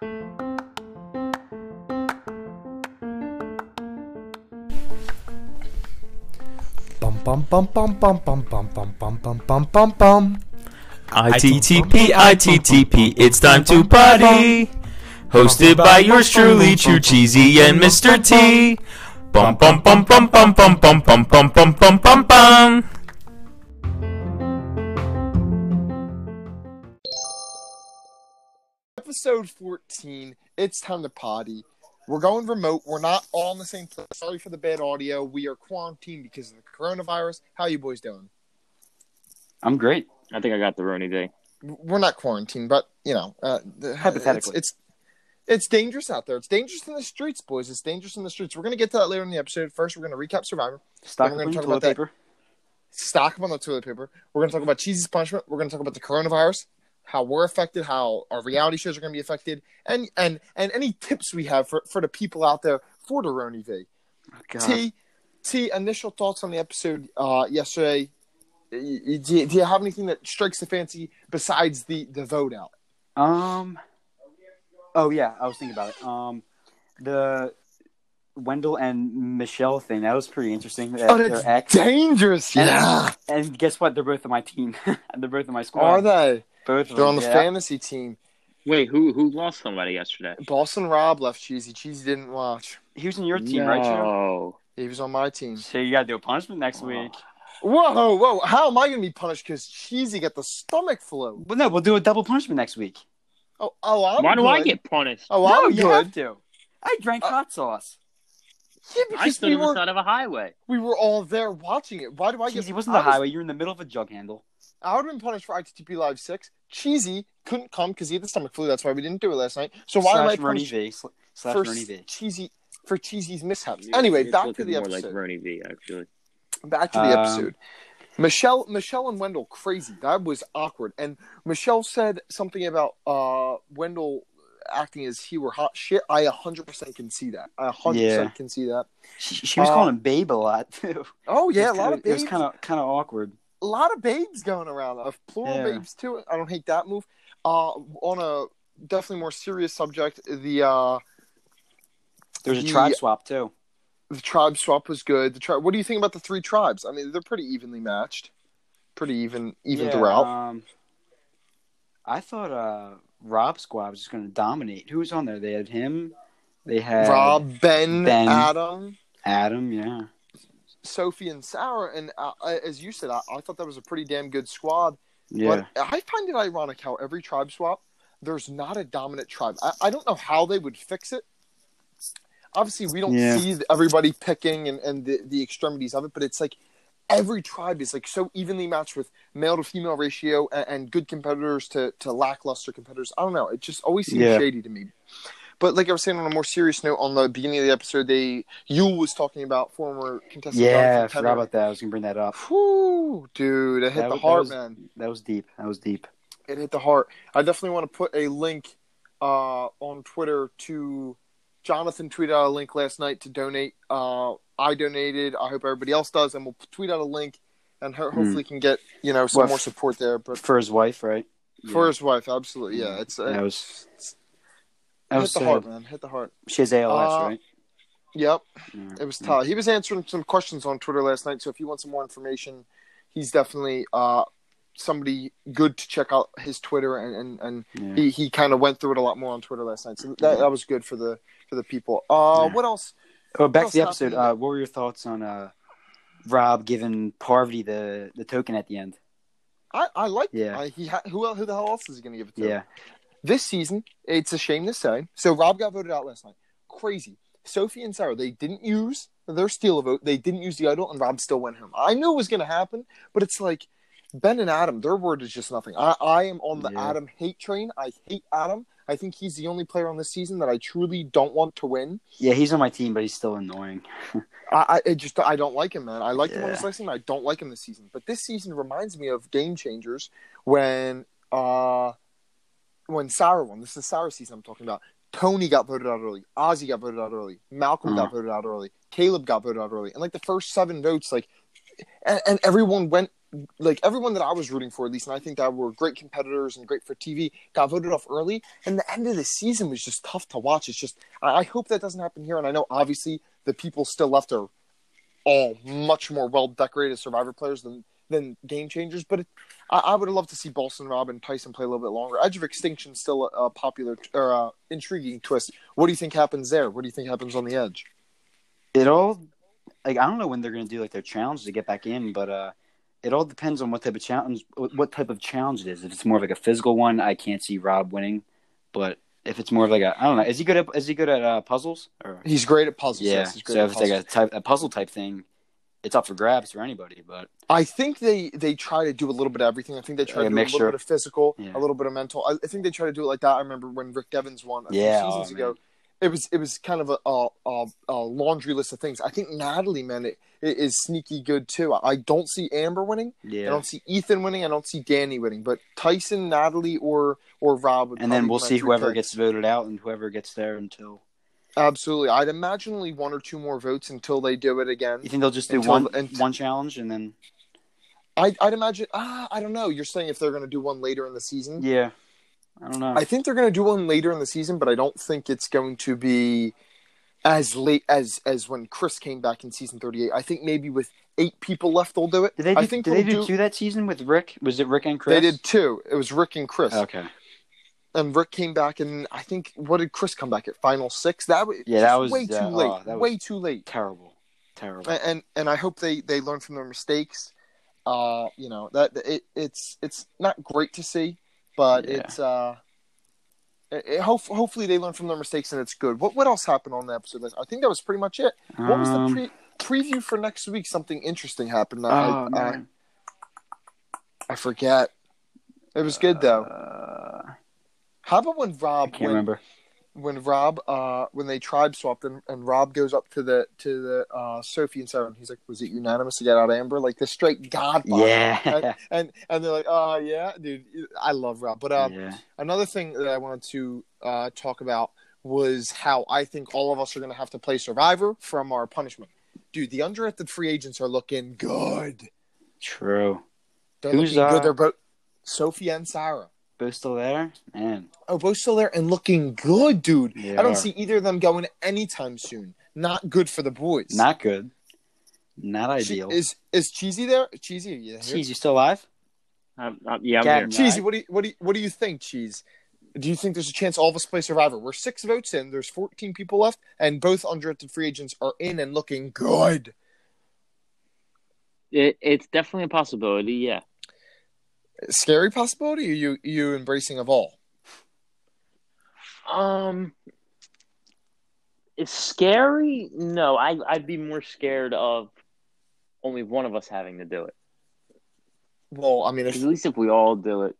Bum bum bum bum bum bum bum bum bum bum bum bum bum. ITTP, ITTP, it's time to party. Hosted by yours truly, True Cheesy and Mr. T. Bum bum bum bum bum bum bum bum bum bum bum bum. Episode 14. It's time to potty. We're going remote. We're not all in the same place. Sorry for the bad audio. We are quarantined because of the coronavirus. How you boys doing? I'm great. I think I got the Roni day. We're not quarantined, but you know, uh, Hypothetically. it's, it's it's dangerous out there. It's dangerous in the streets, boys. It's dangerous in the streets. We're gonna get to that later in the episode. First, we're gonna recap Survivor. Stock up we're on gonna talk toilet about that. paper. stock up on the toilet paper. We're going to talk about Cheesy's punishment. We're going to talk about the coronavirus, how we're affected, how our reality shows are going to be affected, and and and any tips we have for, for the people out there for the Roni V. Oh, T, T, initial thoughts on the episode uh, yesterday. Do you, do you have anything that strikes the fancy besides the the vote out? Um. Oh yeah, I was thinking about it. Um, the Wendell and Michelle thing that was pretty interesting. That Oh, that's ex. dangerous. And- Yeah, And guess what? They're both on my team. They're both on my squad. are they? Both They're on the yeah. fantasy team. Wait, who who lost somebody yesterday? Boston Rob left Cheesy. Cheesy didn't watch. He was in your team, right, Joe? No. He was on my team. So you gotta do a punishment next week. Whoa, whoa! How am I going to be punished because Cheesy got the stomach flu? Well, no, we'll do a double punishment next week. Oh, oh, I'm Why do I get punished? Oh, no, I'm you good. have to. I drank Uh, hot sauce. Yeah, I because stood we on the were side of a highway. we were all there watching it. Why do I get? Cheesy wasn't I the was- highway. You're in the middle of a jug handle. I would have been punished for ITTP Live Six. Cheesy couldn't come because he had the stomach flu. That's why we didn't do it last night. So why am I slash Ronnie V. sl- Slash for Ronnie V. Cheesy for Cheesy's mishaps? Anyway, It's back to looking the more episode. like Roni V actually. back to the Um, episode. Michelle, Michelle, and Wendell crazy. That was awkward. And Michelle said something about uh, Wendell acting as he were hot shit. I hundred percent can see that. I hundred Yeah. percent can see that. She, she was Uh, calling him Babe a lot too. Oh yeah, a lot kinda- of It was kind of kind of awkward. A lot of babes going around. Of plural Yeah. babes too. I don't hate that move. Uh, on a definitely more serious subject, the uh, There's a The- tribe swap too. the tribe swap was good. The tribe. What do you think about the three tribes? I mean, they're pretty evenly matched, pretty even even Yeah, throughout. Um, I thought uh, Rob squad was just going to dominate. Who was on there? They had him. They had Rob, ben, Ben. Adam. Adam. Yeah. Sophie and Sarah, and uh, as you said, I, I thought that was a pretty damn good squad. Yeah. But I find it ironic how every tribe swap, there's not a dominant tribe. I, I don't know how they would fix it. Obviously, we don't Yeah. see everybody picking and, and the, the extremities of it, but it's like every tribe is like so evenly matched with male to female ratio and, and good competitors to, to lackluster competitors. I don't know. It just always seems Yeah. shady to me. But like I was saying on a more serious note, on the beginning of the episode, they Yul was talking about former contestant. yeah. I forgot about that. I was going to bring that up. Whew, dude, it hit That the was- that heart, was- man. That was deep. That was deep. It hit the heart. I definitely want to put a link uh, on Twitter to Jonathan tweeted out a link last night to donate. Uh, I donated. I hope everybody else does, and we'll tweet out a link, and ho- hopefully can get you know some Well, more support there. But For his wife, right? for his wife, absolutely, yeah. It's uh, That was. it's- That hit was the sad. heart, man. Hit the heart. She has ALS, Uh, right? Yep. It was tough. He was answering some questions on Twitter last night, so if you want some more information, he's definitely uh, somebody good to check out his Twitter, and and, and Yeah. he, he kind of went through it a lot more on Twitter last night, so that, that was good for the for the people. Uh, Yeah. what else? Oh, back to the episode. Uh, what were your thoughts on uh, Rob giving Parvati the, the token at the end? I I like. Yeah. I, he ha- who who the hell else is he going to give it to? Yeah. This season, it's a shame to say. So Rob got voted out last night. Crazy. Sophie and Sarah, they didn't use their steal a vote. They didn't use the idol, and Rob still went home. I knew it was going to happen, but it's like Ben and Adam, their word is just nothing. I, I am on the Yeah. Adam hate train. I hate Adam. I think he's the only player on this season that I truly don't want to win. Yeah, he's on my team, but he's still annoying. I, I it just I don't like him, man. I liked him on Yeah. this last season. I don't like him this season. But this season reminds me of Game Changers when uh when Sarah won. This is Sarah season I'm talking about. Tony got voted out early. Ozzy got voted out early. Malcolm got Uh-huh. voted out early. Caleb got voted out early. And like the first seven votes, like and, and everyone went like everyone that I was rooting for, at least, and I think that were great competitors and great for TV, got voted off early, and the end of the season was just tough to watch. It's just I, I hope that doesn't happen here, and I know obviously the people still left are all much more well decorated Survivor players than than game changers, but it, I, I would love to see Boston, Rob, and Tyson play a little bit longer. Edge of Extinction still a, a popular or uh, intriguing twist. What do you think happens there? What do you think happens on the Edge? It all like I don't know when they're going to do like their challenge to get back in, but uh, it all depends on what type of challenge, what type of challenge it is. If it's more of like a physical one, I can't see Rob winning. But if it's more of like a, I don't know, is he good at is he good at uh, puzzles? Or He's great at puzzles. yeah, yes, he's great so if it's like a type a puzzle type thing, it's up for grabs for anybody. But I think they they try to do a little bit of everything. I think they try Like a to do a mixture. little bit of physical, Yeah. a little bit of mental. I, I think they try to do it like that. I remember when Rick Devens won a Yeah, few seasons oh, ago. It was it was kind of a, a, a, a laundry list of things. I think Natalie, man, it, it is sneaky good too. I don't see Amber winning. Yeah. I don't see Ethan winning. I don't see Danni winning. But Tyson, Natalie, or or Rob. Would and then we'll see whoever picks. gets voted out and whoever gets there until. Absolutely, I'd imagine only one or two more votes until they do it again. You think they'll just do Until one the- unt- one challenge and then? I, I'd imagine. Ah, I don't know. You're saying if they're going to do one later in the season? Yeah, I don't know. I think they're going to do one later in the season, but I don't think it's going to be as late as as when Chris came back in season 38. I think maybe with eight people left, they'll do it. did they do, I think did they they'll do two that season with Rick? Was it Rick and Chris? They did two. It was Rick and Chris, Okay. And Rick came back, and I think what did Chris come back at final six? That was Yeah, that was- way too late. oh, that was- way too late. Terrible. Terrible. And, and and I hope they they learn from their mistakes. Uh, you know that it it's it's not great to see, but Yeah. it's uh. It, it- hope, hopefully they learn from their mistakes and it's good. What what else happened on the episode? I think that was pretty much it. What was the Um, pre- preview for next week? Something interesting happened. I, Oh, I, man. I forget. It was good though. Uh, How about when I Rob can't when, remember. when Rob uh when they tribe swapped and, and Rob goes up to the to the uh Sophie and Sarah and he's like, Was it unanimous to get out Amber? Like the straight god. Yeah. And and they're like, Oh yeah, dude, I love Rob. But um yeah. another thing that I wanted to uh talk about was how I think all of us are gonna have to play Survivor from our punishment. Dude, the undrafted free agents are looking good. True. They're Who's, looking uh, good. They're both Sophie and Sarah. Both still there? Man. Oh, both still there and looking good, dude. They I don't are. see either of them going anytime soon. Not good for the boys. Not good. Not Che- ideal. Is is Cheesy there? Cheesy, are you here? Cheese, you still alive? Um, uh, yeah, I'm Gavin. here. Cheesy, what do you what do you, what do you think, Cheese? Do you think there's a chance all of us play Survivor? We're six votes in. There's 14 people left, and both undrafted free agents are in and looking good. It, it's definitely a possibility. Yeah. Scary possibility? Or you you embracing of all? Um, it's scary. No, I I'd be more scared of only one of us having to do it. Well, I mean, if at least if we all do it,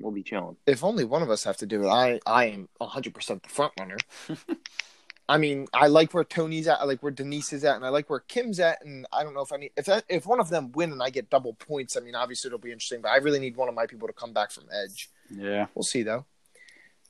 we'll be chilling. if only one of us have to do it, I I am 100 percent the front runner. I mean, I like where Tony's at, I like where Denise is at, and I like where Kim's at. And I don't know if any if that, if one of them win and I get double points. I mean, obviously it'll be interesting, but I really need one of my people to come back from Edge. Yeah. We'll see though.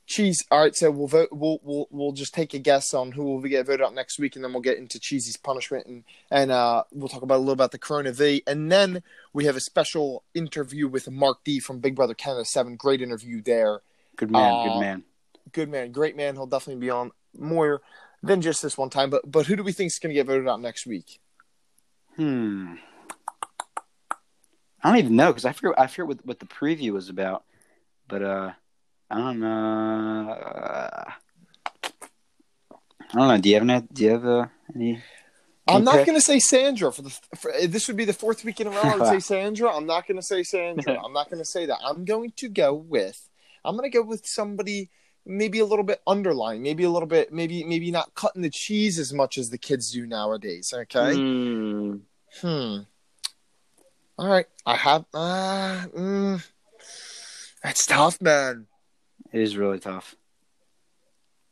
Cheese. All right, so we'll vote. We'll we'll we'll just take a guess on who will get voted out next week, and then we'll get into Cheesy's punishment, and and uh, we'll talk about a little about the Corona V, and then we have a special interview with Mark D from Big Brother Canada Seven. Great interview there. Good man. Uh, good man. Good man, great man. He'll definitely be on more than just this one time. But but who do we think is going to get voted out next week? Hmm. I don't even know because I forget. I forget what, what the preview was about. But uh, I don't know. Uh, I don't know. Do you have any? Do you have uh, any? I'm not pick? to say Sandra for the. For, this would be the fourth week in a row. I would say Sandra. I'm not going to say Sandra. I'm not going to say that. I'm going to go with. I'm going to go with somebody maybe a little bit underlying, maybe a little bit, maybe maybe not cutting the cheese as much as the kids do nowadays. Okay. Hmm. Hmm. All right. I have. Uh, mm, that's tough, man. It is really tough.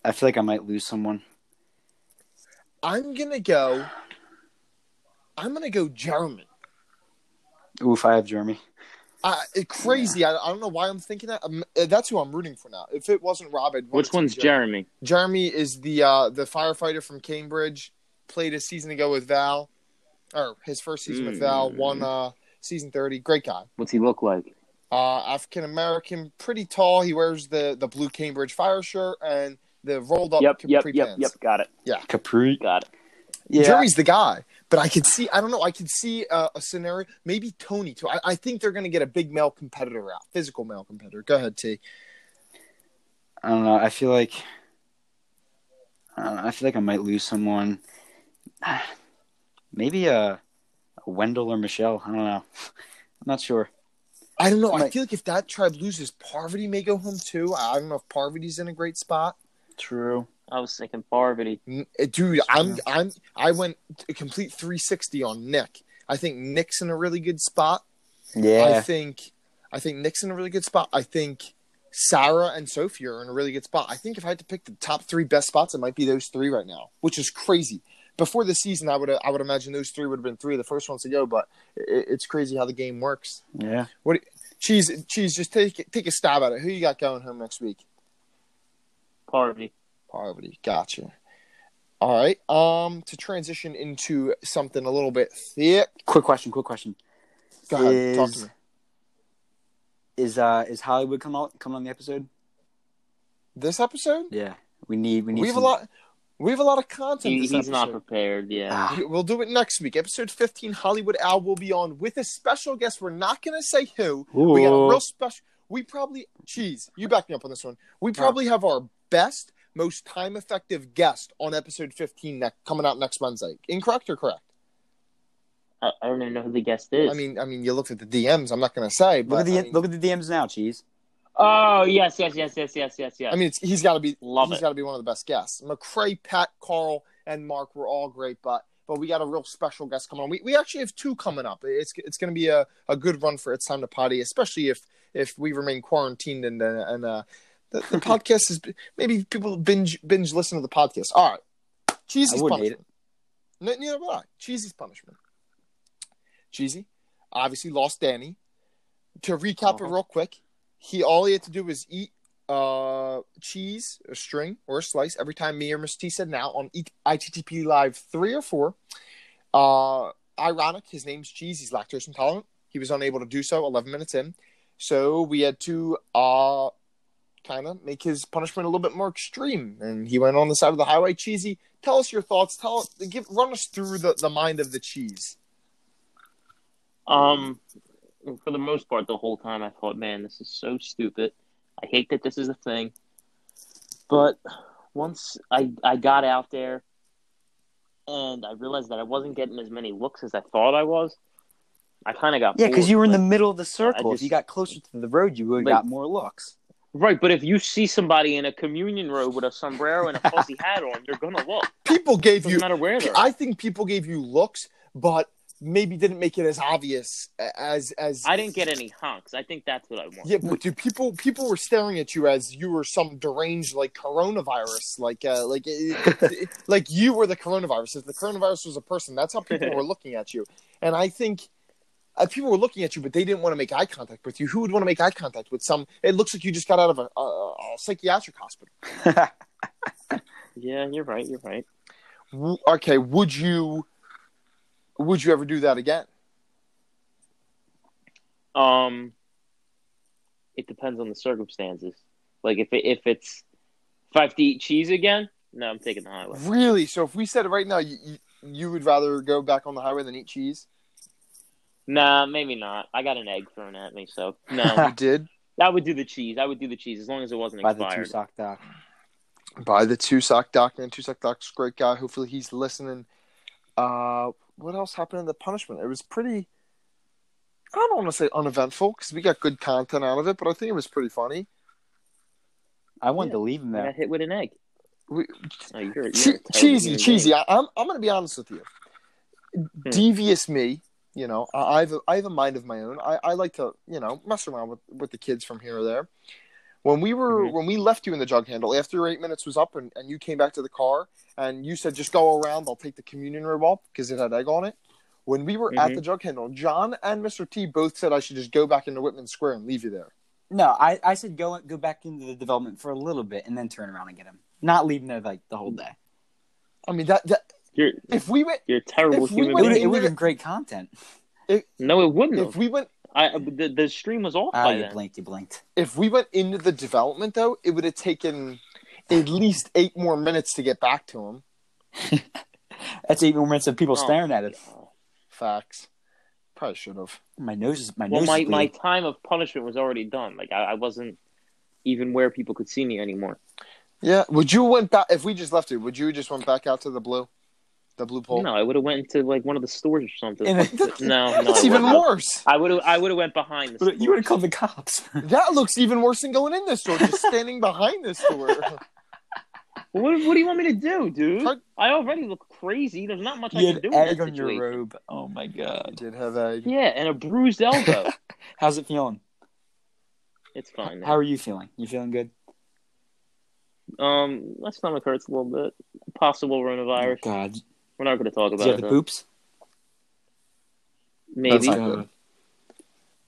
I feel like I might lose someone. I'm gonna go. I'm gonna go German. Oof, I have Jeremy. Uh, it- crazy. I, I don't know why I'm thinking that. Um, uh, that's who I'm rooting for now. If it wasn't Rob, I'd Which it to be one's Jeremy. Jeremy? Jeremy is the uh, the firefighter from Cambridge. Played a season ago with Val, or his first season with Val. Mm. Won uh, season thirty. Great guy. What's he look like? Uh, African American, pretty tall. He wears the the blue Cambridge Fire shirt and the rolled up Yep, yep, capri yep, pants. yep. Got it. Yeah, capri. Got it. Yeah. Jerry's the guy, but I could see. I don't know. I could see uh, a scenario. Maybe Tony too. I, I think they're going to get a big male competitor out, physical male competitor. Go ahead, T. I don't know. I feel like I don't know. I feel like I might lose someone. Maybe a, a Wendell or Michelle. I don't know. I'm not sure. I don't know. I feel like if that tribe loses, Parvati may go home too. I don't know if Parvati's in a great spot. True. I was thinking Parvati. Uh, Dude, I'm I'm I went a complete 360 on Nick. I think Nick's in a really good spot. Yeah. I think I think Nick's in a really good spot. I think Sarah and Sophie are in a really good spot. I think if I had to pick the top three best spots, it might be those three right now, which is crazy. Before the season, I would I would imagine those three would have been three of the first ones to go, but it, it's crazy how the game works. Yeah. What cheese cheese? Just take take a stab at it. Who you got going home next week? Parvati. Parvati, gotcha. All right. Um, to transition into something a little bit thick. Quick question. Quick question. Go ahead, talk to Is- me. Is uh is Hollywood come out come on the episode? This episode, Yeah. We need we need. we have a lot. We have a lot of content. He, this he's not prepared. Yeah. Ah, We- We'll do it next week. Episode 15, Hollywood Al will be on with a special guest. We're not going to say who. We got a real special. We probably, cheese, you back me up on this one. We probably have our best, most time effective guest on episode 15 ne- coming out next Wednesday. Incorrect or correct? I, I don't even know who the guest is. I mean, I mean, you looked at the DMs. I'm not going to say, but Look at the I mean, look at the DMs now, cheese. oh yes, yes, yes, yes, yes, yes, yes. I mean, it's, he's got to be. Love he's it. got to be one of the best guests. McCray, Pat, Carl, and Mark were all great, but but we got a real special guest coming on. We we actually have two coming up. It's it's going to be a, a good run for it's time to potty, especially if if we remain quarantined and and uh, the, the podcast is maybe people binge binge listen to the podcast. All right, cheesy's hate punishment. Neither would I. Cheesy's punishment. Cheesy, obviously lost Danni. To recap Uh-huh. it real quick, he all he had to do was eat uh cheese, a string or a slice every time me or Miss T said now on ITTP Live three or four. Uh, ironic, his name's Cheese. He's lactose intolerant. He was unable to do so 11 minutes in, so we had to uh kind of make his punishment a little bit more extreme, and he went on the side of the highway. Cheesy, tell us your thoughts. Tell give run us through the the mind of the cheese. Um, for the most part, the whole time I thought, man, this is so stupid. I hate that this is a thing. But once I I got out there and I realized that I wasn't getting as many looks as I thought I was, I kind of got Yeah, because you were in the middle of the circle. I if you got closer to the road, you would have Like- got more looks. Right. But if you see somebody in a communion robe with a sombrero and a fuzzy hat on, you're gonna look. People gave Doesn't you matter where they're. I think people gave you looks, but maybe didn't make it as obvious as as I didn't get any honks. I think that's what I want. Yeah, but dude, people people were staring at you as you were some deranged like coronavirus, like uh, like it- like you were the coronavirus. If the coronavirus was a person, that's how people were looking at you. And I think people were looking at you, but they didn't want to make eye contact with you. Who would want to make eye contact with some? It looks like you just got out of a, a, a psychiatric hospital. Yeah, you're right. You're right. Okay, would you would you ever do that again? Um, it depends on the circumstances. Like if it, if it's if I have to eat cheese again, no, I'm taking the highway. Really? So if we said it right now, you, you you would rather go back on the highway than eat cheese? Nah, maybe not. I got an egg thrown at me, so no. You did. I would do the cheese. I would do the cheese as long as it wasn't By the two sock doc. by the two sock doc man. Two sock doc's a great guy. Hopefully he's listening. Uh, what else happened in the punishment? It was pretty. I don't want to say uneventful because we got good content out of it, but I think it was pretty funny. I wanted Yeah. to leave him I there. got hit with an egg. We, Oh, you're, you're che- cheesy, cheesy. being. I, I'm I'm gonna be honest with you. Hmm. Devious me, you know. I, I have a, I have a mind of my own. I, I like to you know mess around with with the kids from here or there. When we were Mhm. when we left you in the jug handle after your eight minutes was up and, and you came back to the car and you said just go around, I'll take the communion robe off because it had egg on it. When we were at Mhm. the jug handle, John and Mr. T both said I should just go back into Whitman Square and leave you there. No, I, I said go go back into the development for a little bit and then turn around and get him. Not leave him there like the whole day. I mean that, that You're if we went you're a terrible If we It human went would have been great content. No, it wouldn't If have. we went I the, the stream was off Ah, by you then. blinked. You blinked. if we went into the development though, it would have taken at least eight more minutes to get back to him. That's eight more minutes of people Oh. staring at it. Facts. Probably should have. My nose is my Well, nose. my, is my time of punishment was already done. Like I, I wasn't even where people could see me anymore. Yeah. Would you went back if we just left it? Would you just went back out to the blue, the blue pole? No, I would have went into like one of the stores or something. In a- no, no, That's even worse. I would have. I would have went behind the. But you would have called the cops. That looks even worse than going in the store. Just standing behind this store. What, what do you want me to do, dude? Hard- I already look crazy. There's not much I can do egg that on your robe. Oh my god. did have a. Yeah, and a bruised elbow. How's it feeling? it's fine. How are you feeling? You feeling good? Um, my stomach hurts a little bit. Possible coronavirus. Oh, God. We're not going to talk Do about you it. the though. boops? Maybe, That's not good.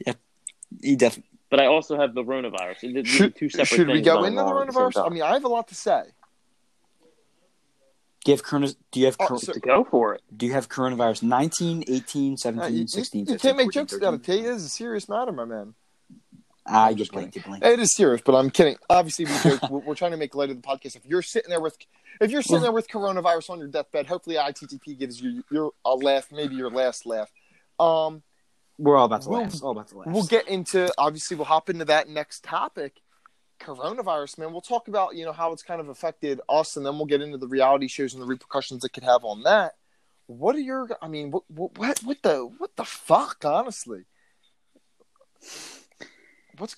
Yeah. You definitely. but I also have the coronavirus. The- the Should, two separate should we things go going into the on at same coronavirus? I time. mean, I have a lot to say. Do you have corona? Do you have Oh, cor- so- Go for it. Do you have coronavirus 19, 18, 17, Uh, you, you- 16, you 15, can't make 14, jokes about it. It is a serious matter, my man. I'm just blinked. You blinked. It is serious, but I'm kidding. Obviously, we joke. we're, we're trying to make light of the podcast. If you're sitting there with, if you're sitting there with coronavirus on your deathbed, hopefully ITTP gives you your a laugh, maybe your last laugh. Um, We're all about to We'll- laugh. All about to laugh. we'll get into obviously we'll hop into that next topic coronavirus man we'll talk about you know how it's kind of affected us and then we'll get into the reality shows and the repercussions it could have on that what are your i mean what what, what the what the fuck honestly what's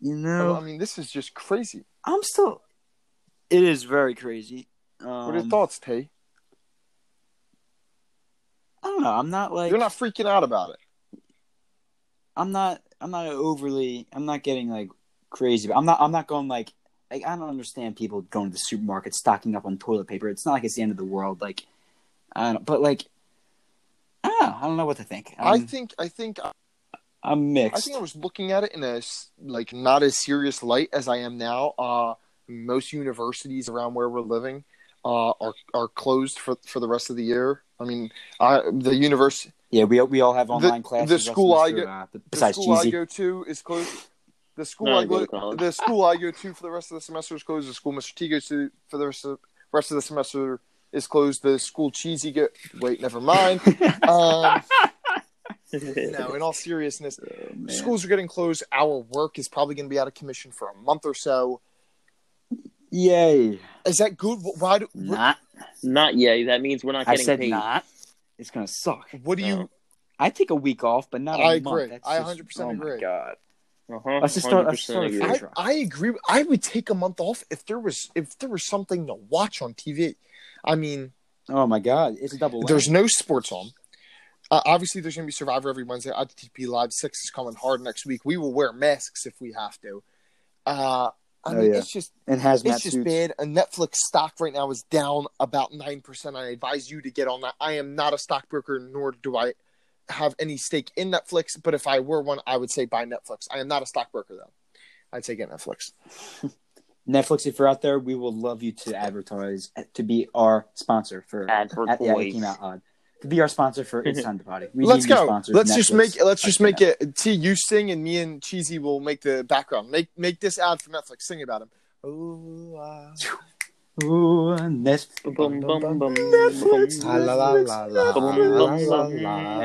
You know? i mean this is just crazy I'm still. It is very crazy. Um, what are your thoughts tay I don't know. I'm not like. you're not freaking out about it I'm not. I'm not overly. I'm not getting like crazy. But I'm not. I'm not going like. Like I don't understand people going to the supermarket stocking up on toilet paper. It's not like it's the end of the world. Like I don't. But like. I don't know. I don't know what to think. i I'm, think i think I'm mixed. I think I was looking at it in a s- like not as serious light as I am now. Uh, most universities around where we're living uh, are are closed for for the rest of the year. I mean, I, the university, yeah, we we all have online the classes. school I go- semester, uh, the besides school I go to is closed. The school No, I I go go, the school I go to for the rest of the semester is closed. The school Mr. T goes to for the rest of rest of the semester is closed. The school Cheesy go. Wait, never mind. um, no, in all seriousness, Oh, schools are getting closed. Our work is probably going to be out of commission for a month or so. Yay! Is that good? Why? Do, Not. Not yet. That means we're not getting I getting said paid. not. It's gonna suck. what do you? I take a week off, but not. a I month. That's I just- 100% oh agree. My God. Uh-huh. Let's just start- let's start agree. I. I agree. I would take a month off if there was if there was something to watch on TV. I mean, Oh my God! It's a double. there's whammy. no sports on. Uh, obviously, there's going to be Survivor every Wednesday. ITP Live Six is coming hard next week. We will wear masks if we have to. Uh, I Oh, mean, yeah. it's just and hazmat it's just suits. bad. A Netflix stock right now is down about nine percent. I advise you to get on that. I am not a stockbroker, nor do I have any stake in Netflix. But if I were one, I would say buy Netflix. I am not a stockbroker though. I'd say get Netflix. Netflix, if you're out there, we will love you to advertise to be our sponsor for. Advert at- yeah, it came out odd. To be our sponsor for it's time to party. We let's go. Let's just Netflix. make let's just make it. T, you sing and me and Cheesy will make the background. Make make this ad for Netflix. Sing about him. Oh, uh, Ooh, Netflix. Bum, bum, bum, bum, Netflix. bum. la la la la Bum, bum, bum,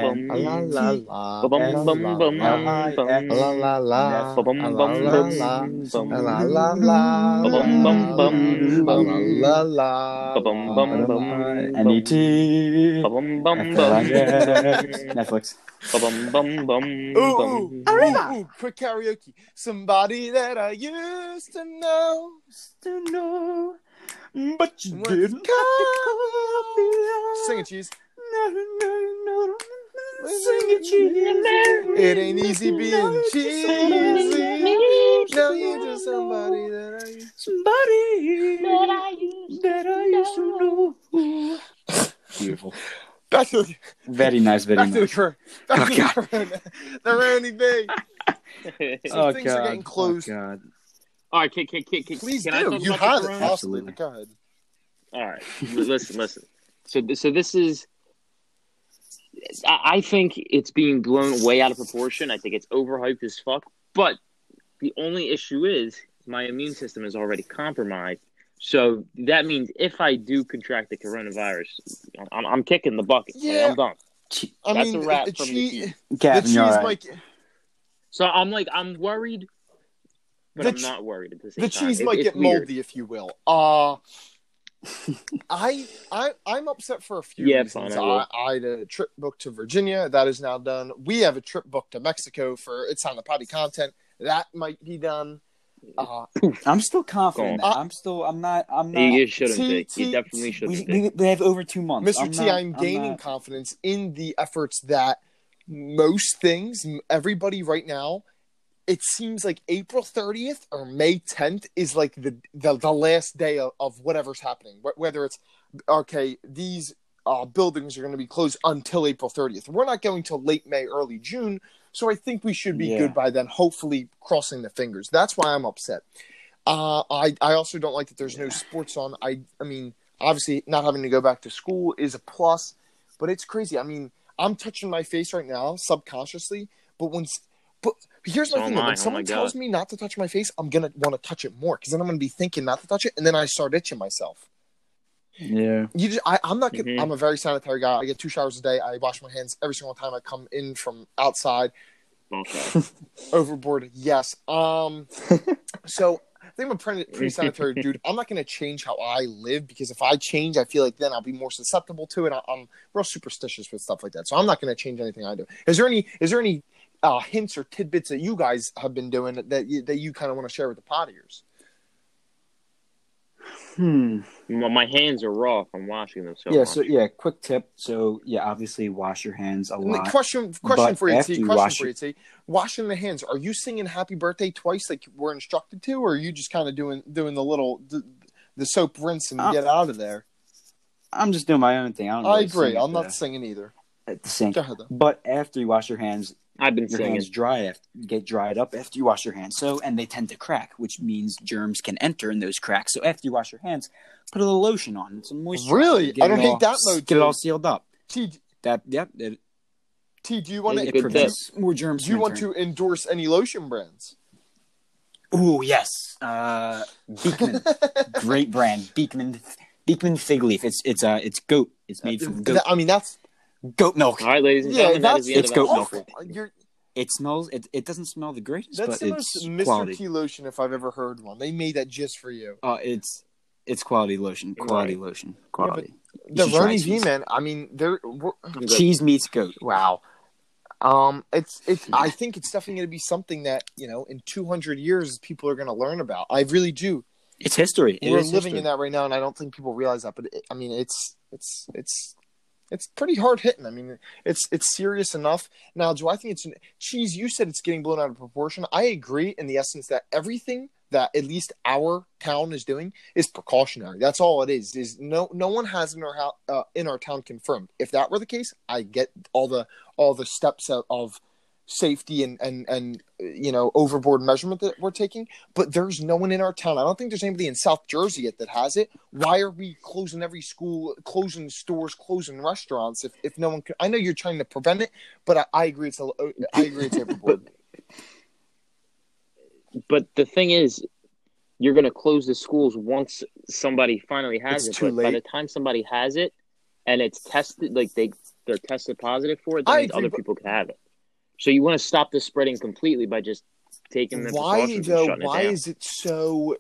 bum, la la la Bum, bum, bum, bum, bum. la la la Bum, bum, bum, bum, bum. la la la Bum, bum, bum, bum. la la Bum, bum, bum, NET. Bum, bum, FLIS. bum. Netflix. Bum, bum, bum, Ooh, ooh, bum. ooh, ooh, quick karaoke. Somebody that I used to know. To know, but you What's didn't Sing it, cheese. No, no, no, Sing it, cheese. It ain't easy being cheesy. Now you're just somebody that I used Somebody that I used to know. Beautiful. Back to the, Very nice, very back to the, nice. Oh, back Oh, to God. the corona. The Rooney B. So things are oh, getting closed. Oh, God. All right, can, can, can, can, Please can I do. talk You about the have it. Absolutely. Go ahead. All right, listen, listen. So, so this is I I think it's being blown way out of proportion. I think it's overhyped as fuck. But the only issue is my immune system is already compromised. So that means if I do contract the coronavirus, I'm, I'm kicking the bucket. Like, Yeah. I'm done. Che- I That's mean, a wrap the from the cheese, the cheese you're all right. might So I'm like, I'm worried, but The I'm ch- not worried at the same the time. cheese It- might get weird. moldy, if you will. Uh I I I'm upset for a few Yeah, reasons. fine, I. I, I had a trip booked to Virginia. That is now done. We have a trip booked to Mexico for it's on the potty content. That might be done. Uh, I'm still confident. Go. I'm still. I'm not. I'm not. you shouldn't T- be. T- You definitely shouldn't we, be. we, we have over two months. Mr. I'm T, not- I'm gaining not- confidence in the efforts that most things, everybody right now, it seems like April 30th or May 10th is like the the, the last day of, of whatever's happening. Whether it's okay, these uh, buildings are going to be closed until April 30th. We're not going till late May, early June. So I think we should be Yeah. good by then. Hopefully, crossing the fingers. That's why I'm upset. Uh, I I also don't like that there's no sports on. I I mean, obviously, not having to go back to school is a plus, but it's crazy. I mean, I'm touching my face right now subconsciously, but when s- but here's my thing: though. When Oh someone my tells God. me not to touch my face, I'm gonna want to touch it more because then I'm gonna be thinking not to touch it, and then I start itching myself. Yeah. You just, I, I'm not. Gonna, Mhm. I'm a very sanitary guy. I get two showers a day. I wash my hands every single time I come in from outside. Okay. Overboard, yes. Um, so I think I'm a pretty, pretty sanitary dude. I'm not going to change how I live because if I change, I feel like then I'll be more susceptible to it. I- I'm real superstitious with stuff like that, so I'm not going to change anything I do. Is there any? Is there any uh, hints or tidbits that you guys have been doing that you, that you kind of want to share with the pottiers? Hmm. Well, my hands are raw from washing them so yeah. much. So yeah. Quick tip. So yeah. Obviously, wash your hands a lot. question question for you, T. Question wash for you, T. Washing the hands. Are you singing "Happy Birthday" twice like we're instructed to, or are you just kind of doing doing the little the, the soap rinse and Uh, get out of there? I'm just doing my own thing. I don't. I really agree. I'm not the- singing either. at the sink. Go ahead. But after you wash your hands, I've been your singing. hands dry after, get dried up after you wash your hands. So and they tend to crack, which means germs can enter in those cracks. So after you wash your hands, put a little lotion on and some moisture. Really? Get I it don't hate all- that mode, Get it all sealed up. T, That yep. It, T, do you want to a it good prevents more germs. do you from want to endorse any lotion brands? Ooh yes. Uh, Beekman, great brand. Beekman, Beekman fig leaf. It's it's uh it's goat. It's made from goat I mean, that's goat milk. All right, ladies and yeah, gentlemen, that that's is the end it's of goat milk. awful. You're, It smells. It, it doesn't smell the greatest, that's but the it's most Mr. quality. T lotion if I've ever heard one. They made that just for you. Uh, it's it's quality lotion. Quality Right. lotion. Quality. The should try Roni V cheese. man. I mean, they're we're, I'm good. Cheese meets goat. wow. Um, it's it's. I think it's definitely going to be something that you know in 200 years people are going to learn about. I really do. It's history. It We're is living history. in that right now, and I don't think people realize that. But it, I mean, it's it's it's it's pretty hard hitting. I mean, it's it's serious enough. Now, do I think it's cheese? You said it's getting blown out of proportion. I agree in the essence that everything that at least our town is doing is precautionary. That's all it is. Is no no one has in our uh, in our town confirmed. If that were the case, I get all the all the steps of safety and and and you know overboard measurement that we're taking but there's no one in our town. I don't think there's anybody in South Jersey yet that has it. Why are we closing every school, closing stores, closing restaurants? If, if no one can, I know you're trying to prevent it, but I, I agree it's a, I agree it's overboard. But the thing is, you're going to close the schools once somebody finally has It's it. too but by the time somebody has it and it's tested, like they they're tested positive for it, I means agree, other but- people can have it. So you want to stop the spreading completely by just taking the why though? Why it down. is it so?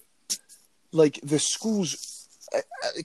Like the schools,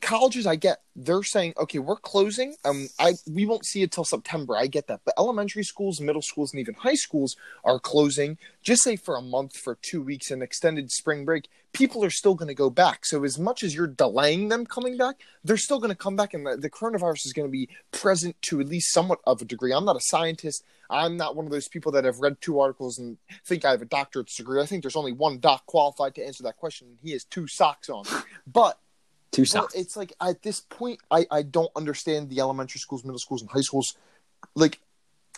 colleges, I get they're saying, okay, we're closing. Um, I we won't see it till September. I get that, but elementary schools, middle schools, and even high schools are closing. Just say for a month, for two weeks, an extended spring break. People are still going to go back. So as much as you're delaying them coming back, they're still going to come back, and the, the coronavirus is going to be present to at least somewhat of a degree. I'm not a scientist. I'm not one of those people that have read two articles and think I have a doctorate's degree. I think there's only one doc qualified to answer that question. and He has two socks on. But Two well, it's like at this point, I, I don't understand the elementary schools, middle schools, and high schools. Like,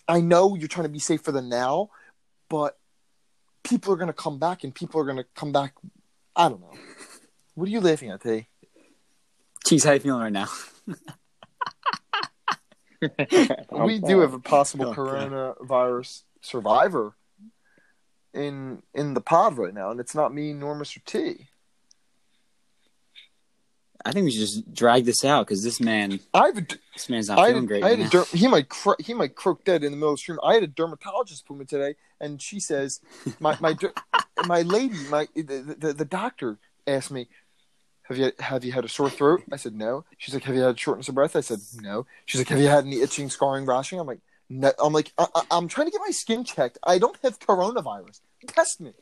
I know you're trying to be safe for the now, but people are going to come back, and people are going to come back. I don't know. What are you laughing at, T? Cheese, how you feeling right now? we do have a possible Okay. coronavirus survivor in in the pod right now, and it's not me nor Mr. T. I think we should just drag this out because this man, I have a, this man's not I feeling a, great. I had right a der- he might cr- he might croak dead in the middle of the stream. I had a dermatologist appointment today, and she says my my my lady my the, the the doctor asked me. Have you have you had a sore throat? I said no. She's like, have you had shortness of breath? I said no. She's like, have you had any itching, scarring, rashing? I'm like, no. I'm like, I, I, I'm trying to get my skin checked. I don't have coronavirus. Test me.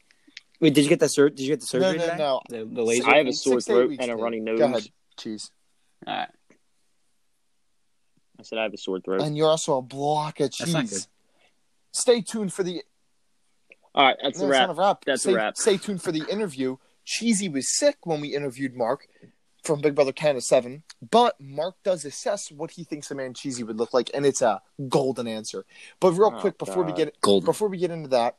Wait, did you get the sur- Did you get the No, surgery? no, today? no. The, the laser. I have a Six sore throat weeks, and a dude. runny Go nose. ahead, cheese. All right. I said I have a sore throat. And you're also a block of That's not good. cheese. Stay tuned for the. All right, that's no, a it's wrap. not a wrap. That's a stay, wrap. Stay tuned for the interview. Cheesy was sick when we interviewed Mark from Big Brother Canada Seven, but Mark does assess what he thinks a man Cheesy would look like, and it's a golden answer. But real Oh, quick before we get Golden. before we get into that,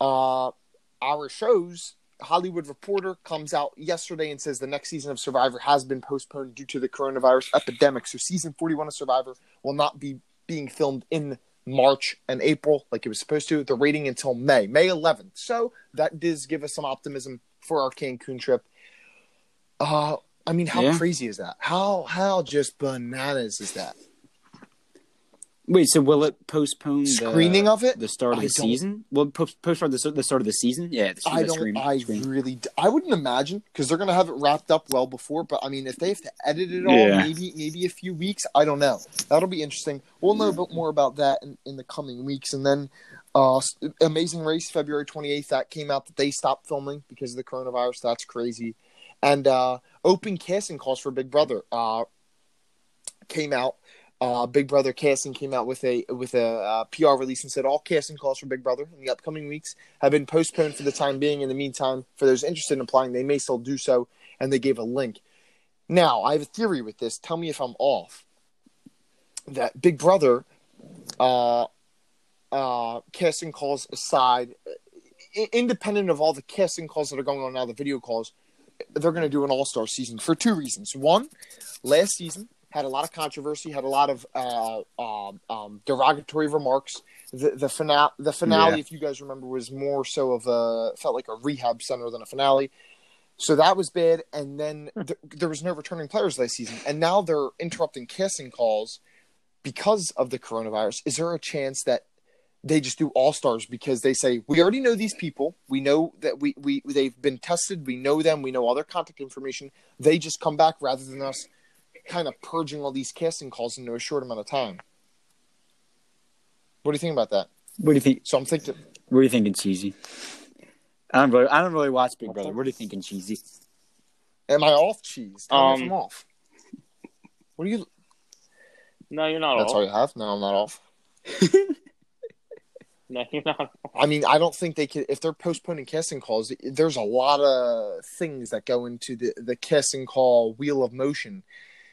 uh, our shows, Hollywood Reporter comes out yesterday and says the next season of Survivor has been postponed due to the coronavirus epidemic. So season 41 of Survivor will not be being filmed in March and April like it was supposed to. The rating until May, May 11th. So that does give us some optimism for our Cancun trip. Uh, I mean, how Yeah. crazy is that? How how just bananas is that? Wait, so will it postpone the Screening of it? the start of I the don't- season? Will post postpone the, the start of the season? Yeah, the, I don't. screen- I screen. really. d- I wouldn't imagine because they're gonna have it wrapped up well before. But I mean, if they have to edit it all, Yeah. maybe maybe a few weeks. I don't know. That'll be interesting. We'll know a bit more about that in, in the coming weeks. And then, uh, Amazing Race, February twenty eighth. That came out that they stopped filming because of the coronavirus. That's crazy. And uh, open casting calls for Big Brother uh, came out. Uh, Big Brother casting came out with a with a uh, PR release and said all casting calls for Big Brother in the upcoming weeks have been postponed for the time being. In the meantime, for those interested in applying, they may still do so, and they gave a link. Now, I have a theory with this. Tell me if I'm off. That Big Brother, uh, uh, casting calls aside, i- independent of all the casting calls that are going on now, the video calls, they're going to do an All Star season for two reasons. One, last season had a lot of controversy, had a lot of uh, um, um, derogatory remarks. The the finale, the finale, Yeah. if you guys remember, was more so of a felt like a rehab center than a finale. So that was bad, and then th- there was no returning players last season, and now they're interrupting casting calls because of the coronavirus. Is there a chance that they just do all stars because they say we already know these people, we know that we we they've been tested, we know them, we know all their contact information. They just come back rather than us kind of purging all these casting calls into a short amount of time. What do you think about that? What do you think? So I'm thinking. What are you thinking, cheesy? I don't really. I don't really watch Big Brother. What are you thinking, cheesy? Am I off cheese? Tell me if Um, I'm off. What are you? No, you're not off? That's off. all you have. No, I'm not off. No, you're not. I mean, I don't think they could. If they're postponing casting calls, there's a lot of things that go into the the casting call wheel of motion,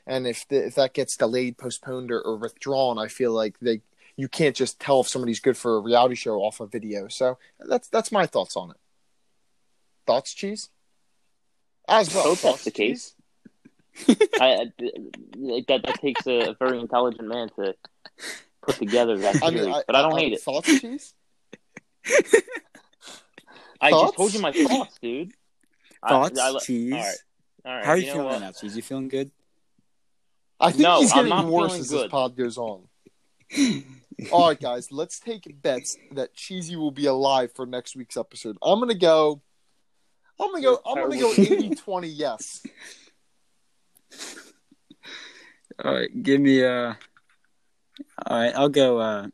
and if the, if that gets delayed, postponed, or, or withdrawn, I feel like they you can't just tell if somebody's good for a reality show off a video. So that's that's my thoughts on it. Thoughts, cheese? As well. hope that's thoughts, the case. Cheese? I, I- that that takes a, a very intelligent man to put together that I theory, mean, I, but I don't hate it. Thoughts, cheese? I thoughts? just told you my thoughts, dude. I- Thoughts, I, cheese. All right, all right. How are you, know feeling what? right now, cheese? You feeling good? I think No, he's I'm getting not worse feeling as this pod goes on. All right, guys, let's take bets that Cheesy will be alive for next week's episode. I'm gonna go. I'm gonna go. I'm gonna go 80-20 Yes. All right, give me uh All right, I'll go uh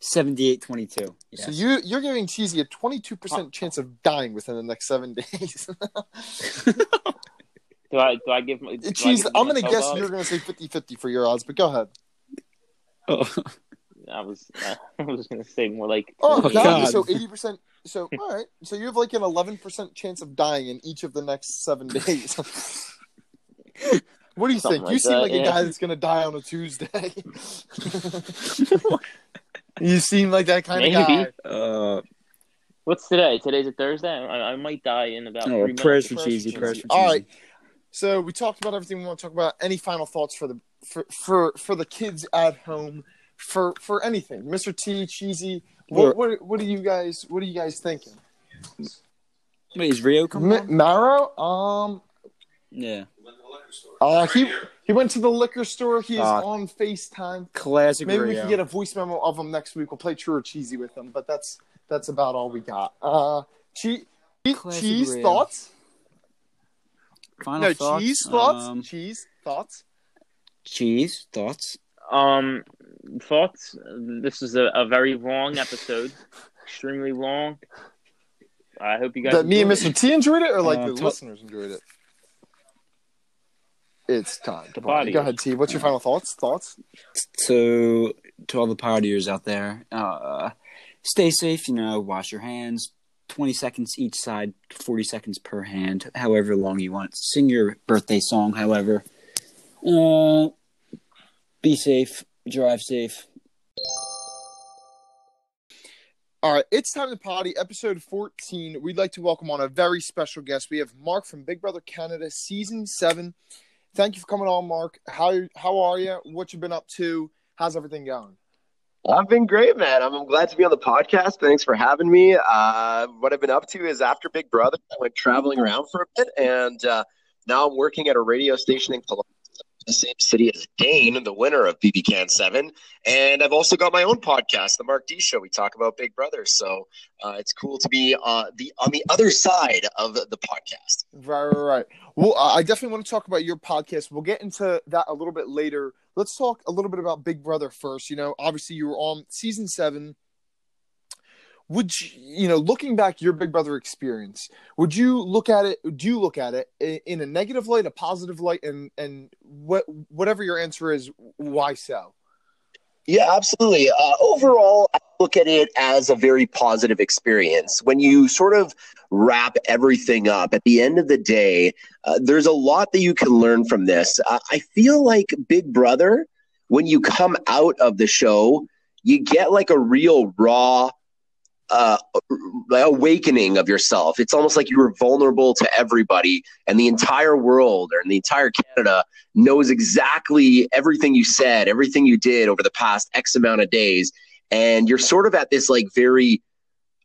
78-22. Yes. So you you're giving Cheesy a 22 percent chance of dying within the next seven days. Do I do I give my do I Cheese, give I'm gonna guess odds? you're gonna say 50-50 for your odds, but go ahead. Oh, I was I was gonna say more like Oh, Oh, God. God. so 80 percent. So all right, so you have like an 11 percent chance of dying in each of the next seven days. what do you Something think? you seem that, like a yeah. guy that's gonna die on a Tuesday. you seem like that kind of guy. uh, what's today? Today's a Thursday. I, I might die in about oh three prayers minutes. for cheesy, prayers for cheesy. right. So we talked about everything we want to talk about. Any final thoughts for the for for, for the kids at home? For for anything, Mr. T, cheesy. What, what what are you guys what are you guys thinking? Wait, is Rio coming? M- Maro, um, yeah, uh, he he went to the liquor store. He is Uh, on Facetime. classic Maybe we can get a voice memo of him next week. We'll play true or cheesy with him, but that's that's about all we got. Uh, che- Classic cheese Rio. thoughts? Final no, thoughts? cheese thoughts. Um, cheese thoughts. cheese thoughts. Um, thoughts? This is a, a very long episode, extremely long. I hope you guys. That me and Mr. T enjoyed it, or like Uh, the to- listeners enjoyed it. It's time to The party. party. Go ahead, T. What's your final thoughts? Thoughts? So, to all the partiers out there, uh, stay safe. You know, wash your hands. Twenty seconds each side, forty seconds per hand. However long you want. Sing your birthday song. However, uh, be safe. Drive safe. All right, it's time to potty. Episode fourteen. We'd like to welcome on a very special guest. We have Mark from Big Brother Canada, season seven. Thank you for coming on, Mark. How how are you? What you been up to? How's everything going? I've been great, man. I'm, I'm glad to be on the podcast. Thanks for having me. Uh, what I've been up to is after Big Brother, I went traveling around for a bit, and uh, now I'm working at a radio station in Columbus, the same city as Dane, the winner of BB Can 7. And I've also got my own podcast, The Mark D Show. We talk about Big Brother. So uh, it's cool to be uh, the on the other side of the, podcast. Right, right, right. Well, I definitely want to talk about your podcast. We'll get into that a little bit later. Let's talk a little bit about Big Brother first. You know, obviously you were on season seven. Would you, you know, looking back your Big Brother experience, would you look at it? Do you look at it in a negative light, a positive light, and and what whatever your answer is, why so? Yeah, absolutely. Uh, overall, I look at it as a very positive experience. When you sort of wrap everything up, at the end of the day, uh, there's a lot that you can learn from this. Uh, I feel like Big Brother, when you come out of the show, you get like a real raw uh, awakening of yourself. It's almost like you were vulnerable to everybody, and the entire world or the entire Canada knows exactly everything you said, everything you did over the past X amount of days. And you're sort of at this like very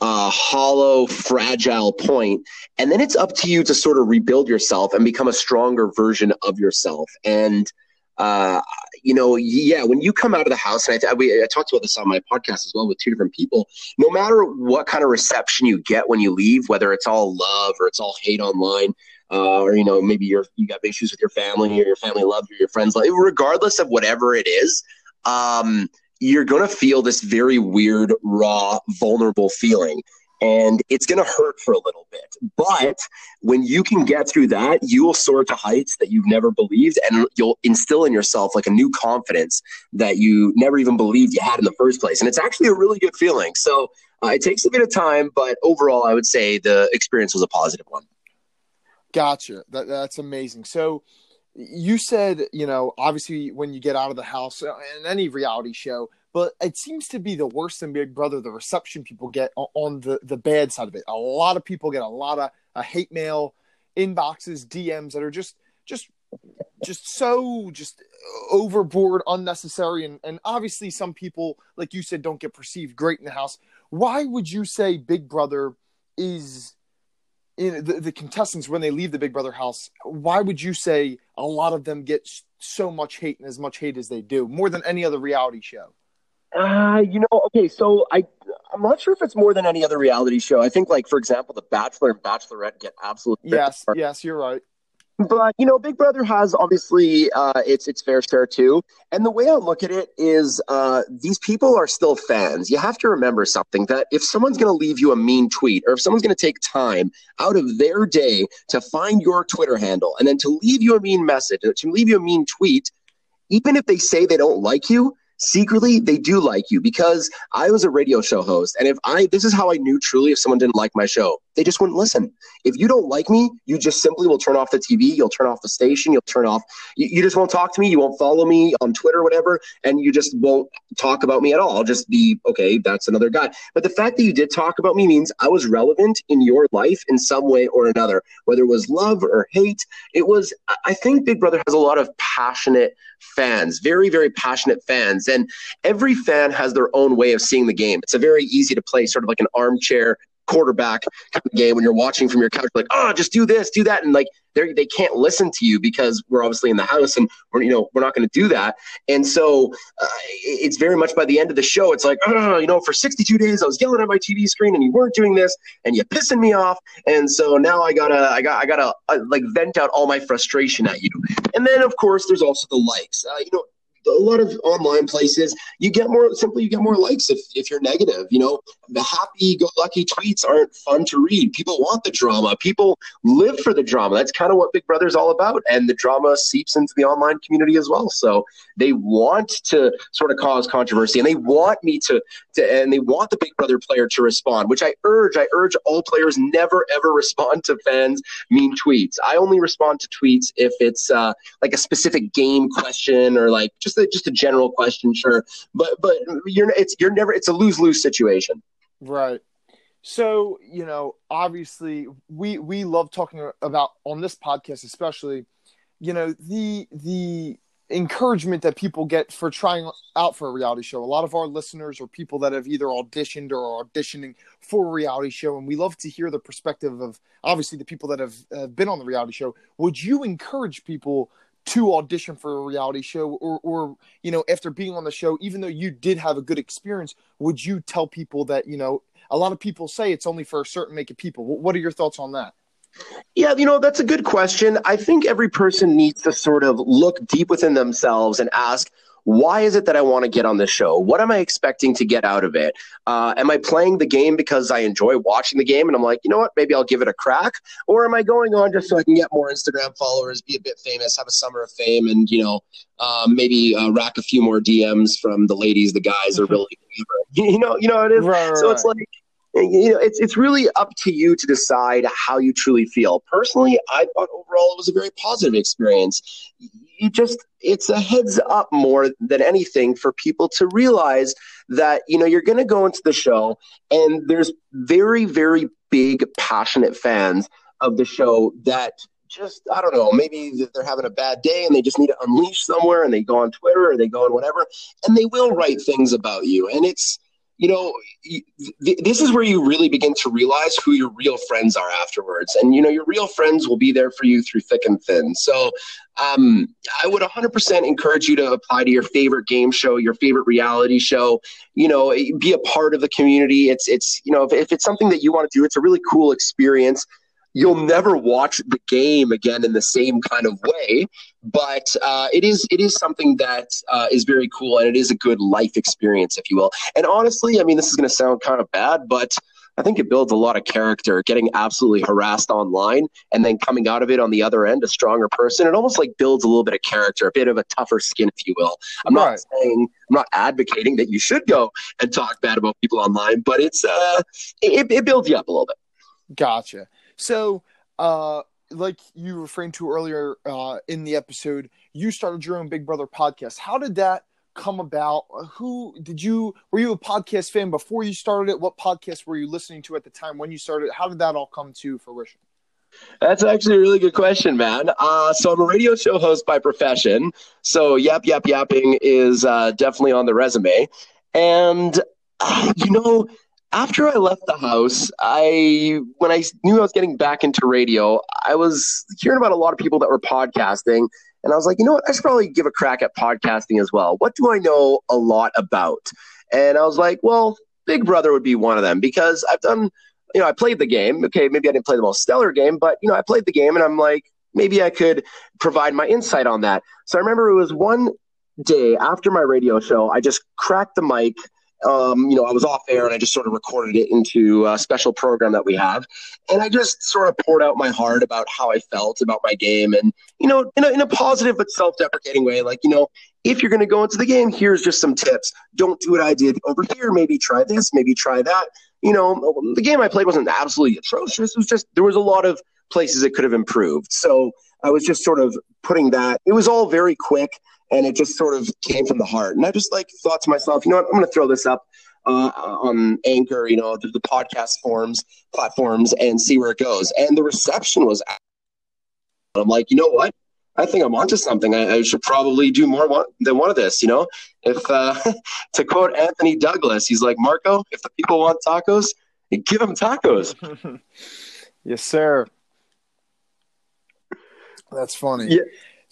uh, hollow, fragile point. And then it's up to you to sort of rebuild yourself and become a stronger version of yourself. And, uh, you know, yeah, when you come out of the house, and I, I, we, I talked about this on my podcast as well with two different people, no matter what kind of reception you get when you leave, whether it's all love or it's all hate online, uh, or you know maybe you're you got issues with your family or your family loves you, your friends love regardless of whatever it is, um, you're gonna feel this very weird, raw, vulnerable feeling. And it's going to hurt for a little bit. But when you can get through that, you will soar to heights that you've never believed. And you'll instill in yourself like a new confidence that you never even believed you had in the first place. And it's actually a really good feeling. So uh, it takes a bit of time, but overall, I would say the experience was a positive one. Gotcha. That that's amazing. So you said, you know, obviously when you get out of the house uh, in any reality show, but it seems to be the worst in Big Brother, the reception people get on the, the bad side of it. A lot of people get a lot of uh, hate mail, inboxes, DMs that are just just just so just overboard, unnecessary, and, and obviously some people, like you said, don't get perceived great in the house. Why would you say Big Brother is in the, the contestants when they leave the Big Brother house, why would you say a lot of them get so much hate and as much hate as they do, more than any other reality show? Uh, you know, okay, so I I'm not sure if it's more than any other reality show. I think, like for example, The Bachelor and Bachelorette get absolutely Yes, yes, you're right. But you know, Big Brother has obviously uh, its its fair share too. And the way I look at it is, uh, these people are still fans. You have to remember something that if someone's going to leave you a mean tweet, or if someone's going to take time out of their day to find your Twitter handle and then to leave you a mean message, to leave you a mean tweet, even if they say they don't like you, secretly they do like you because I was a radio show host, and if I this is how I knew truly if someone didn't like my show they just wouldn't listen. If you don't like me, you just simply will turn off the TV, you'll turn off the station, you'll turn off, you, you just won't talk to me, you won't follow me on Twitter, whatever, and you just won't talk about me at all. I'll just be, okay, that's another guy. But the fact that you did talk about me means I was relevant in your life in some way or another, whether it was love or hate. It was, I think Big Brother has a lot of passionate fans, very, very passionate fans. And every fan has their own way of seeing the game. It's a very easy to play, sort of like an armchair quarterback kind of game when you're watching from your couch like oh just do this do that and like they they can't listen to you because we're obviously in the house and we're you know we're not going to do that. And so uh, it's very much by the end of the show it's like oh you know for 62 days I was yelling at my TV screen and you weren't doing this and you're pissing me off. And so now I gotta I got I gotta uh, like vent out all my frustration at you. And then of course there's also the likes. Uh, you know a lot of online places, you get more simply you get more likes if, if you're negative. You know, the happy go lucky tweets aren't fun to read. People want the drama. People live for the drama. That's kind of what Big Brother's all about. And the drama seeps into the online community as well. So they want to sort of cause controversy and they want me to, to and they want the Big Brother player to respond, which I urge. I urge all players never ever respond to fans mean tweets. I only respond to tweets if it's uh, like a specific game question or like just just a, just a general question, sure, but but you're it's you're never it's a lose lose situation. Right. So you know, obviously, we we love talking about on this podcast, especially, you know, the the encouragement that people get for trying out for a reality show. A lot of our listeners are people that have either auditioned or are auditioning for a reality show, and we love to hear the perspective of obviously the people that have uh, been on the reality show. Would you encourage people to audition for a reality show or or you know after being on the show even though you did have a good experience would you tell people that you know a lot of people say it's only for a certain make of people what are your thoughts on that yeah, you know, that's a good question. I think every person needs to sort of look deep within themselves and ask, why is it that I want to get on the show? What am I expecting to get out of it? Uh, am I playing the game because I enjoy watching the game and I'm like, you know what, maybe I'll give it a crack? Or am I going on just so I can get more Instagram followers, be a bit famous, have a summer of fame, and, you know, um, maybe uh, rack a few more DMs from the ladies, the guys, or really, you know, you know what it is? Right, right, so it's like, you know, it's it's really up to you to decide how you truly feel. Personally, I thought overall it was a very positive experience. You just it's a heads up more than anything for people to realize that you know you're going to go into the show and there's very very big passionate fans of the show that just I don't know, maybe they're having a bad day and they just need to unleash somewhere and they go on Twitter or they go on whatever and they will write things about you and it's you know, this is where you really begin to realize who your real friends are afterwards. And, you know, your real friends will be there for you through thick and thin. So um, I would 100% encourage you to apply to your favorite game show, your favorite reality show, you know, be a part of the community. It's, it's, you know, if, if it's something that you want to do, it's a really cool experience you'll never watch the game again in the same kind of way but uh, it is it is something that uh, is very cool and it is a good life experience if you will and honestly i mean this is going to sound kind of bad but I think it builds a lot of character, getting absolutely harassed online and then coming out of it on the other end a stronger person. It almost like builds a little bit of character, a bit of a tougher skin, if you will. I'm right. not saying, I'm not advocating that you should go and talk bad about people online, but it's, uh, it, it builds you up a little bit. Gotcha. So, uh, like you referred to earlier uh, in the episode, you started your own Big Brother podcast. How did that come about? Who did you? Were you a podcast fan before you started it? What podcast were you listening to at the time when you started? How did that all come to fruition? That's actually a really good question, man. Uh, so I'm a radio show host by profession. So yap yap yapping is uh, definitely on the resume, and uh, you know after I left the house, I when I knew I was getting back into radio, I was hearing about a lot of people that were podcasting, and I was like, you know what, I should probably give a crack at podcasting as well. What do I know a lot about? And I was like, well, Big Brother would be one of them because I've done, you know, I played the game. Okay, maybe I didn't play the most stellar game, but you know, I played the game, and I'm like, maybe I could provide my insight on that. So I remember it was one day after my radio show, I just cracked the mic um, you know, I was off air and I just sort of recorded it into a special program that we have. And I just sort of poured out my heart about how I felt about my game and, you know, in a, in a positive but self deprecating way. Like, you know, if you're going to go into the game, here's just some tips. Don't do what I did over here. Maybe try this, maybe try that. you know, the game I played wasn't absolutely atrocious. It was just there was a lot of places it could have improved. So I was just sort of putting that. It was all very quick, and it just sort of came from the heart. And I just like thought to myself, you know what, I'm going to throw this up uh, on Anchor, you know, the, the podcast forms platforms, and see where it goes. And the reception was. I'm like, you know what? I think I'm onto something. I, I should probably do more one, than one of this. You know, if uh, to quote Anthony Douglas, he's like, Marco, if the people want tacos, give them tacos. yes, sir. That's funny. Yeah.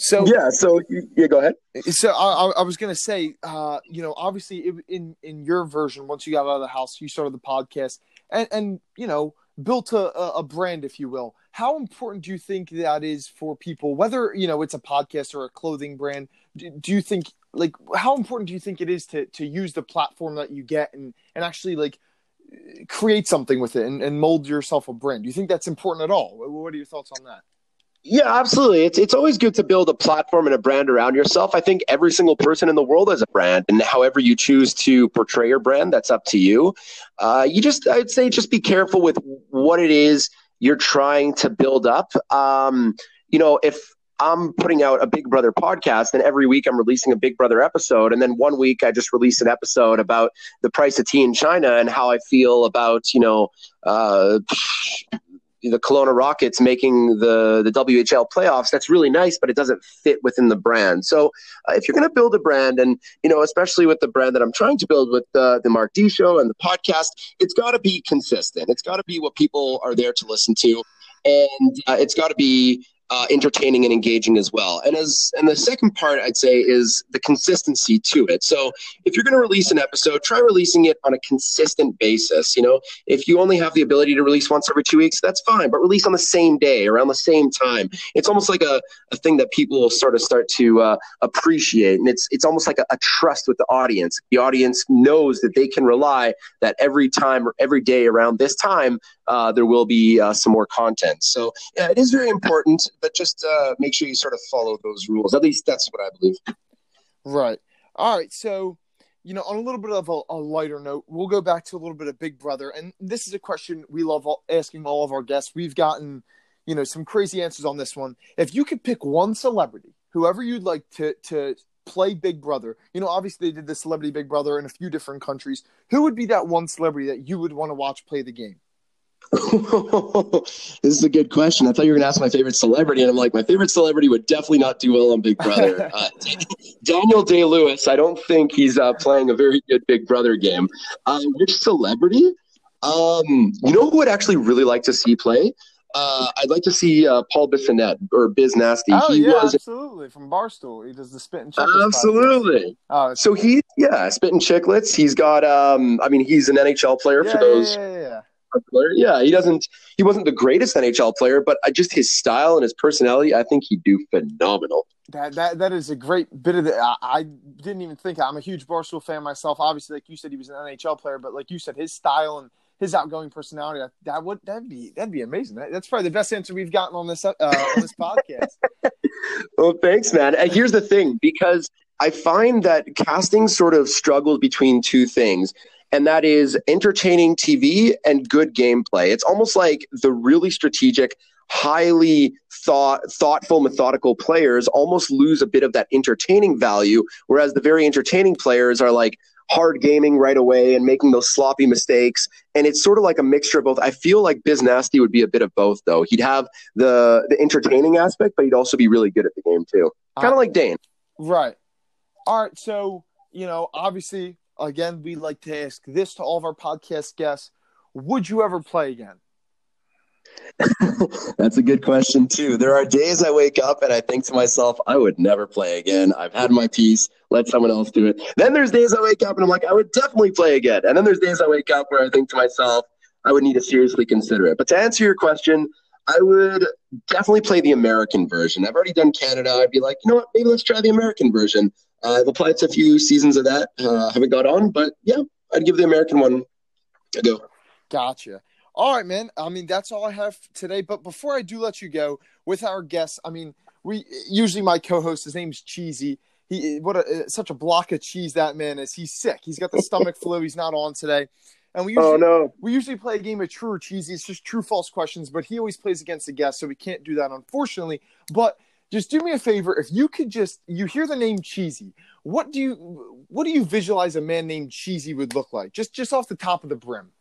So yeah. So yeah, go ahead. So I, I was gonna say, uh, you know, obviously it, in in your version, once you got out of the house, you started the podcast, and and you know built a, a brand, if you will. How important do you think that is for people, whether you know it's a podcast or a clothing brand? Do, do you think like how important do you think it is to to use the platform that you get and and actually like create something with it and, and mold yourself a brand? Do you think that's important at all? What are your thoughts on that? Yeah, absolutely. It's it's always good to build a platform and a brand around yourself. I think every single person in the world has a brand, and however you choose to portray your brand, that's up to you. Uh, you just, I'd say, just be careful with what it is you're trying to build up. Um, you know, if I'm putting out a Big Brother podcast, and every week I'm releasing a Big Brother episode, and then one week I just release an episode about the price of tea in China and how I feel about, you know, uh, the Kelowna Rockets making the the WHL playoffs. That's really nice, but it doesn't fit within the brand. So uh, if you're going to build a brand, and you know, especially with the brand that I'm trying to build with the the Mark D Show and the podcast, it's got to be consistent. It's got to be what people are there to listen to, and uh, it's got to be uh, entertaining and engaging as well. And as and the second part I'd say is the consistency to it. So if you're going to release an episode, try releasing it on a consistent basis. You know, if you only have the ability to release once every two weeks, that's fine, but release on the same day around the same time. It's almost like a, a thing that people will sort of start to uh, appreciate, and it's it's almost like a, a trust with the audience. The audience knows that they can rely that every time or every day around this time uh, there will be uh, some more content. So yeah, it is very important, but just uh, make sure you sort of follow those rules. At least that's what I believe. Right. All right. So, you know, on a little bit of a, a lighter note, we'll go back to a little bit of Big Brother, and this is a question we love all, asking all of our guests. We've gotten, you know, some crazy answers on this one. If you could pick one celebrity, whoever you'd like to to play Big Brother. You know, obviously they did the Celebrity Big Brother in a few different countries. Who would be that one celebrity that you would want to watch play the game? this is a good question. I thought you were going to ask my favorite celebrity, and I'm like, my favorite celebrity would definitely not do well on Big Brother. Uh, Daniel Day Lewis, I don't think he's uh, playing a very good Big Brother game. Uh, which celebrity? Um, you know who would actually really like to see play? Uh, I'd like to see uh, Paul Bissonnette or Biz Nasty. Oh he yeah, was absolutely from Barstool. He does the spit and Chiclets. absolutely. Oh, So he, yeah, spit and Chiclets. He's got. Um, I mean, he's an NHL player yeah, for those. yeah, yeah, yeah. Player. Yeah, he doesn't. He wasn't the greatest NHL player, but I just his style and his personality, I think he'd do phenomenal. That that that is a great bit of the. I, I didn't even think. I'm a huge Barstool fan myself. Obviously, like you said, he was an NHL player, but like you said, his style and his outgoing personality that, that would that'd be that'd be amazing. That, that's probably the best answer we've gotten on this uh, on this podcast. Well, thanks, man. And here's the thing, because I find that casting sort of struggles between two things, and that is entertaining TV and good gameplay. It's almost like the really strategic, highly thought thoughtful, methodical players almost lose a bit of that entertaining value, whereas the very entertaining players are like hard gaming right away and making those sloppy mistakes. And it's sort of like a mixture of both. I feel like Biz Nasty would be a bit of both, though. He'd have the the entertaining aspect, but he'd also be really good at the game too. Kind of Uh, like Dane. Right. All right. So, you know, obviously, again, we like to ask this to all of our podcast guests Would you ever play again? That's a good question too. There are days I wake up and I think to myself, I would never play again. I've had my piece. Let someone else do it. Then there's days I wake up and I'm like, I would definitely play again. And then there's days I wake up where I think to myself, I would need to seriously consider it. But to answer your question, I would definitely play the American version. I've already done Canada. I'd be like, you know what? Maybe let's try the American version. Uh, I've applied to a few seasons of that. Uh, haven't got on, but yeah, I'd give the American one a go. Gotcha. All right, man. I mean, that's all I have today. But before I do let you go with our guests, I mean, we usually my co-host, his name's Cheesy. He what a such a block of cheese that man is. He's sick. He's got the stomach flu. He's not on today. And we usually, Oh no. we usually play a game of true or cheesy. It's just true false questions, but he always plays against the guest, so we can't do that unfortunately. But just do me a favor, if you could just you hear the name cheesy, what do you what do you visualize a man named cheesy would look like? Just just off the top of the brim.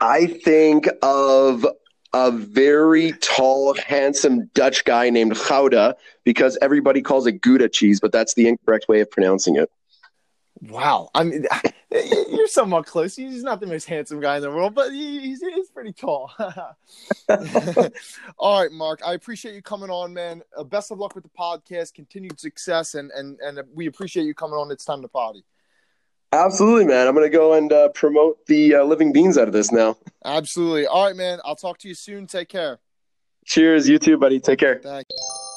I think of a very tall, handsome Dutch guy named Gouda because everybody calls it Gouda cheese, but that's the incorrect way of pronouncing it. Wow, I mean, you're somewhat close. He's not the most handsome guy in the world, but he's, he's pretty tall. All right, Mark, I appreciate you coming on, man. Uh, best of luck with the podcast, continued success, and and and we appreciate you coming on. It's time to potty. Absolutely, man. I'm going to go and uh, promote the uh, living beans out of this now. Absolutely. All right, man. I'll talk to you soon. Take care. Cheers, you too, buddy. Take care. Thank you.